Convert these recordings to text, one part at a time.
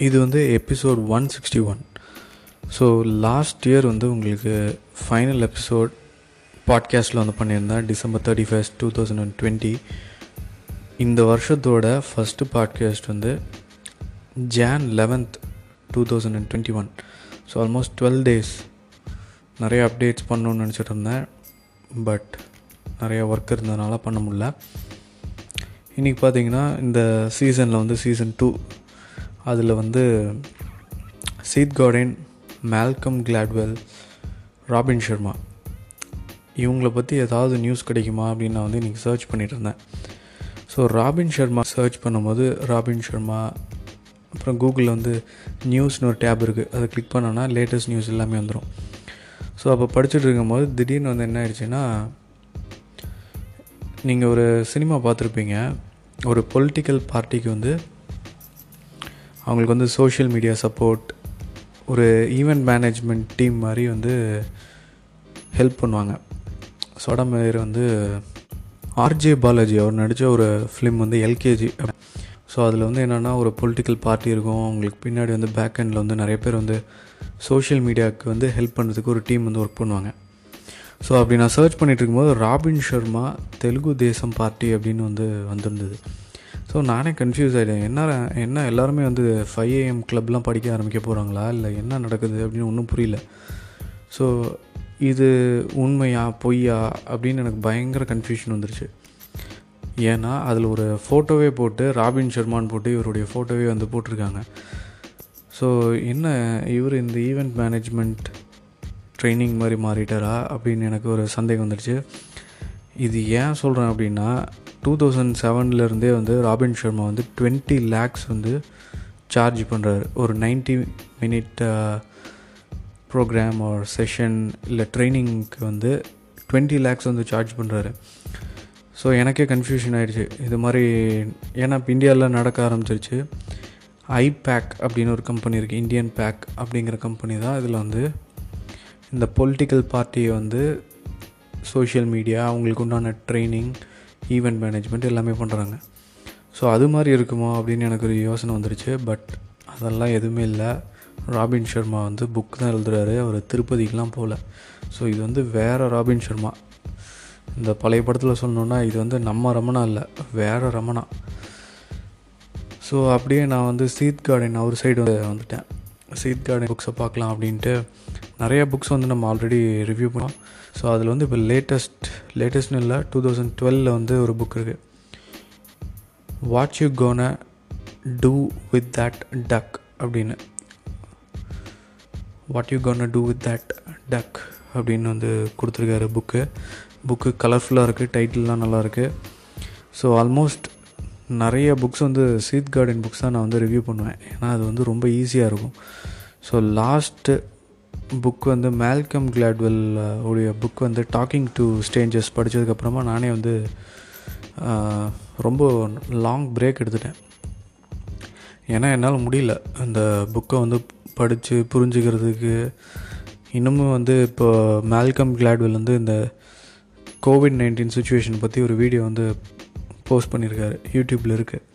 இது வந்து episode one sixty one so last year வந்து உங்களுக்கு ஃபைனல் எபிசோட் பாட்காஸ்ட்டில் வந்து பண்ணியிருந்தேன். December thirty first two thousand and twenty இந்த வருஷத்தோட ஃபஸ்ட்டு பாட்காஸ்ட் வந்து Jan eleventh two thousand and twenty one so almost twelve days நிறைய அப்டேட்ஸ் பண்ணணும்னு நினச்சிட்டு இருந்தேன் பட் நிறைய ஒர்க் இருந்ததுனால பண்ண முடில இன்றைக்கி பார்த்தீங்கன்னா இந்த சீசனில் வந்து சீசன் டூ அதில் வந்து Seth Godin Malcolm Gladwell Robin Sharma. இவங்களை பற்றி ஏதாவது நியூஸ் கிடைக்குமா அப்படின்னு நான் வந்து இன்றைக்கி சர்ச் பண்ணிகிட்டு இருந்தேன். ஸோ ராபின் ஷர்மா சர்ச் பண்ணும்போது ராபின் ஷர்மா அப்புறம் கூகுளில் வந்து நியூஸ்னு ஒரு டேப் இருக்குது அதை கிளிக் பண்ணோன்னா லேட்டஸ்ட் நியூஸ் எல்லாமே வந்துடும் ஸோ அப்போ படிச்சுட்டு இருக்கும்போது திடீர்னு வந்து என்ன ஆயிடுச்சுன்னா நீங்கள் ஒரு சினிமா பார்த்துருப்பீங்க. ஒரு பொலிட்டிக்கல் பார்ட்டிக்கு வந்து அவங்களுக்கு வந்து சோஷியல் மீடியா சப்போர்ட் ஒரு ஈவெண்ட் மேனேஜ்மெண்ட் டீம் மாதிரி வந்து ஹெல்ப் பண்ணுவாங்க. சோடமேர் வந்து ஆர்ஜே பாலாஜி அவர் நடித்த ஒரு ஃபிலிம் வந்து எல்கேஜி ஸோ அதில் வந்து என்னென்னா ஒரு பொலிட்டிக்கல் பார்ட்டி இருக்கும். அவங்களுக்கு பின்னாடி வந்து பேக் எண்டில் வந்து நிறைய பேர் வந்து சோஷியல் மீடியாவுக்கு வந்து ஹெல்ப் பண்ணுறதுக்கு ஒரு டீம் வந்து ஒர்க் பண்ணுவாங்க. ஸோ அப்படி நான் சர்ச் பண்ணிகிட்டு இருக்கும்போது ராபின் ஷர்மா தெலுங்கு தேசம் பார்ட்டி அப்படின்னு வந்து வந்திருந்தது. ஸோ நானே கன்ஃபியூஸ் ஆகிட்டேன் என்ன என்ன எல்லாருமே வந்து ஃபைவ் ஏஎம் கிளப்லாம் படிக்க ஆரம்பிக்க போகிறாங்களா இல்லை என்ன நடக்குது அப்படின்னு ஒன்றும் புரியல. ஸோ இது உண்மையா பொய்யா அப்படின்னு எனக்கு பயங்கர கன்ஃபியூஷன் வந்துருச்சு. ஏன்னா அதில் ஒரு ஃபோட்டோவே போட்டு ராபின் ஷர்மான்னு போட்டு இவருடைய ஃபோட்டோவே வந்து போட்டிருக்காங்க. ஸோ என்ன இவர் இந்த ஈவெண்ட் மேனேஜ்மெண்ட் ட்ரைனிங் மாதிரி மாறிட்டாரா அப்படின்னு எனக்கு ஒரு சந்தேகம் வந்துடுச்சு இது ஏன் சொல்கிறேன் அப்படின்னா டூ தௌசண்ட் செவன்லேருந்தே வந்து ராபின் சர்மா வந்து டுவெண்ட்டி லேக்ஸ் வந்து சார்ஜ் பண்ணுறாரு ஒரு நைன்ட்டி மினிட் ப்ரோக்ராம் ஒரு செஷன் இல்லை ட்ரைனிங்க்கு வந்து டுவெண்ட்டி லேக்ஸ் வந்து சார்ஜ் பண்ணுறாரு ஸோ எனக்கே கன்ஃபியூஷன் ஆகிடுச்சு இது மாதிரி ஏன்னா இப்போ இந்தியாவில் நடக்க ஆரம்பிச்சிருச்சு. ஐபேக் அப்படின்னு ஒரு கம்பெனி இருக்குது இந்தியன் பேக் அப்படிங்கிற கம்பெனி தான் இதில் வந்து இந்த பொலிட்டிக்கல் பார்ட்டியை வந்து சோஷியல் மீடியா அவங்களுக்கு உண்டான ட்ரைனிங் ஈவெண்ட் மேனேஜ்மெண்ட் எல்லாமே பண்ணுறாங்க ஸோ அது மாதிரி இருக்குமோ அப்படின்னு எனக்கு ஒரு யோசனை வந்துருச்சு. பட் அதெல்லாம் எதுவுமே இல்லை. ராபின் ஷர்மா வந்து புக் தான் எழுதுறாரு. அவர் திருப்பதிக்கெலாம் போகல. ஸோ இது வந்து வேறு ராபின் ஷர்மா இந்த பழைய படத்தில் சொல்லணுன்னா இது வந்து நம்ம ரமணா இல்லை. வேறு ரமணா. ஸோ அப்படியே நான் வந்து சீத் கார்டன் அவர் சைடு வந்துட்டேன். சீத் கார்டன் புக்ஸை பார்க்கலாம் அப்படின்ட்டு நிறைய புக்ஸ் வந்து நம்ம ஆல்ரெடி ரிவ்யூ பண்ணோம். ஸோ அதில் வந்து இப்போ லேட்டஸ்ட் லேட்டஸ்ட்னு இல்லை டூ தௌசண்ட் டுவெலில் வந்து ஒரு புக் இருக்குது what you gonna do with that duck அப்படின்னு. What you gonna do with that duck அப்படின்னு வந்து கொடுத்துருக்காரு புக்கு புக்கு கலர்ஃபுல்லாக இருக்குது டைட்டில்லாம் நல்லாயிருக்கு ஸோ ஆல்மோஸ்ட் நிறைய புக்ஸ் வந்து சீத் கார்டன் புக்ஸ் தான் நான் வந்து ரிவ்யூ பண்ணுவேன். ஏன்னா அது வந்து ரொம்ப ஈஸியாக இருக்கும். ஸோ லாஸ்ட்டு புக் வந்து மேல்கம் கிளாட்வெல் உடைய புக் வந்து டாக்கிங் டு ஸ்டேஞ்சஸ் படித்ததுக்கப்புறமா நானே வந்து ரொம்ப லாங் பிரேக் எடுத்துட்டேன். ஏன்னா என்னால் முடியல. அந்த புக்கை வந்து படித்து புரிஞ்சுக்கிறதுக்கு. இன்னமும் வந்து இப்போ மேல்கம் கிளாட்வெல் வந்து இந்த கோவிட் நைன்டீன் சுச்சுவேஷன் பற்றி ஒரு வீடியோ வந்து போஸ்ட் பண்ணியிருக்காரு. யூடியூப்பில் இருக்குது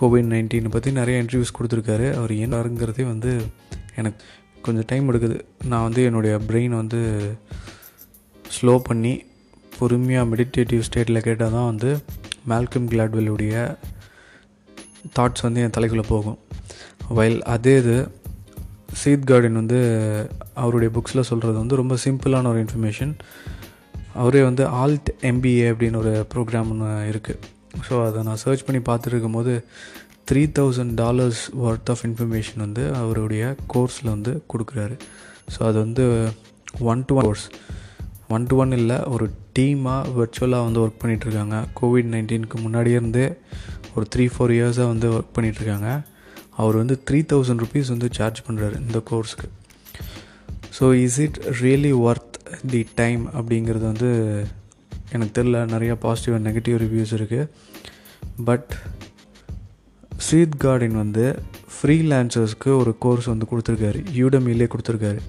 கோவிட் நைன்டீனை பற்றி நிறைய இன்டர்வியூஸ் கொடுத்துருக்காரு. அவர் என்னங்கிறதே வந்து எனக்கு கொஞ்சம் டைம் எடுக்குது. நான் வந்து என்னுடைய பிரெயின் வந்து ஸ்லோ பண்ணி பொறுமையாக மெடிடேட்டிவ் ஸ்டேட்டில் கேட்டால் தான் வந்து மேல்கம் கிளாட்வெல்லுடைய தாட்ஸ் வந்து என் தலைக்குள்ளே போகும். வைல் அதே இது சீத் கார்டன் வந்து அவருடைய புக்ஸில் சொல்கிறது வந்து ரொம்ப சிம்பிளான ஒரு இன்ஃபர்மேஷன் அவரே வந்து ஆல்ட் எம்பிஏ அப்படின்னு ஒரு ப்ரோக்ராம் ஒன்று இருக்குது ஸோ அதை நான் சர்ச் பண்ணி பார்த்துருக்கும் போது three thousand dollars worth of information வந்து அவருடைய கோர்ஸில் வந்து கொடுக்குறாரு. ஸோ அது வந்து one to one course one to one இல்லை ஒரு டீமாக வர்ச்சுவலாக வந்து ஒர்க் பண்ணிகிட்ருக்காங்க கோவிட் நைன்டீனுக்கு முன்னாடியே இருந்தே ஒரு த்ரீ ஃபோர் இயர்ஸாக வந்து ஒர்க் பண்ணிகிட்ருக்காங்க அவர் வந்து த்ரீ தௌசண்ட் ருபீஸ் வந்து சார்ஜ் பண்ணுறாரு இந்த கோர்ஸுக்கு so is it really worth the time அப்படிங்கிறது வந்து எனக்கு தெரில நிறையா பாசிட்டிவ் அண்ட் நெகட்டிவ் ரிவ்யூஸ் இருக்குது பட் ஸ்ரீத் கார்டன் வந்து ஃப்ரீலான்சர்ஸ்க்கு ஒரு கோர்ஸ் வந்து கொடுத்துருக்காரு. யூடமிலே கொடுத்துருக்காரு.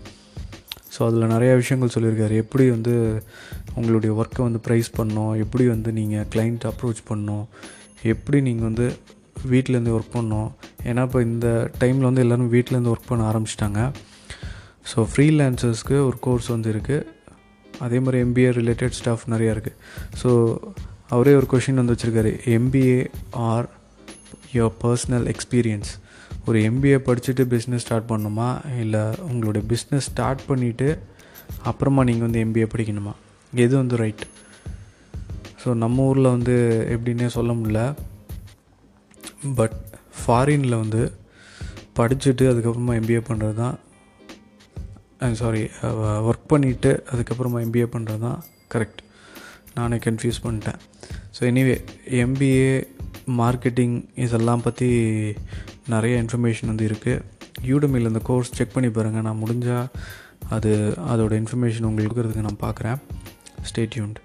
ஸோ அதில் நிறையா விஷயங்கள் சொல்லியிருக்காரு. எப்படி வந்து உங்களுடைய ஒர்க்கை வந்து ப்ரைஸ் பண்ணோம் எப்படி வந்து நீங்கள் கிளைண்ட் அப்ரோச் பண்ணோம் எப்படி நீங்கள் வந்து வீட்டிலேருந்து ஒர்க் பண்ணோம் ஏன்னா இப்போ இந்த டைமில் வந்து எல்லோரும் வீட்டிலேருந்து ஒர்க் பண்ண ஆரம்பிச்சிட்டாங்க. ஸோ ஃப்ரீலான்சர்ஸ்க்கு ஒரு கோர்ஸ் வந்து இருக்குது அதே மாதிரி எம்பிஏ ரிலேட்டட் ஸ்டாஃப் நிறையா இருக்குது ஸோ அவரே ஒரு கொஷின் வந்து வச்சுருக்காரு. MBA or your personal experience ஒரு எம்பிஏ படிச்சுட்டு பிஸ்னஸ் ஸ்டார்ட் பண்ணணுமா இல்லை உங்களுடைய பிஸ்னஸ் ஸ்டார்ட் பண்ணிவிட்டு அப்புறமா நீங்கள் வந்து எம்பிஏ படிக்கணுமா? எது வந்து ரைட் ஸோ நம்ம ஊரில் வந்து எப்படின்னே சொல்ல முடில பட் ஃபாரினில் வந்து படிச்சுட்டு அதுக்கப்புறமா எம்பிஏ பண்ணுறது தான் சாரி ஒர்க் பண்ணிவிட்டு அதுக்கப்புறமா எம்பிஏ பண்ணுறது தான் கரெக்ட் நானே கன்ஃபியூஸ் பண்ணிட்டேன். ஸோ எனிவே எம்பிஏ மார்க்கெட்டிங் இதெல்லாம் பற்றி நிறைய இன்ஃபர்மேஷன் வந்து இருக்குது யூடமில் இந்த கோர்ஸ் செக் பண்ணி பாருங்கள் நான் முடிஞ்சால் அது அதோடய இன்ஃபர்மேஷன் உங்களுக்கு இருக்கிறதுக்கு நான் பார்க்குறேன் ஸ்டேட்யூண்ட்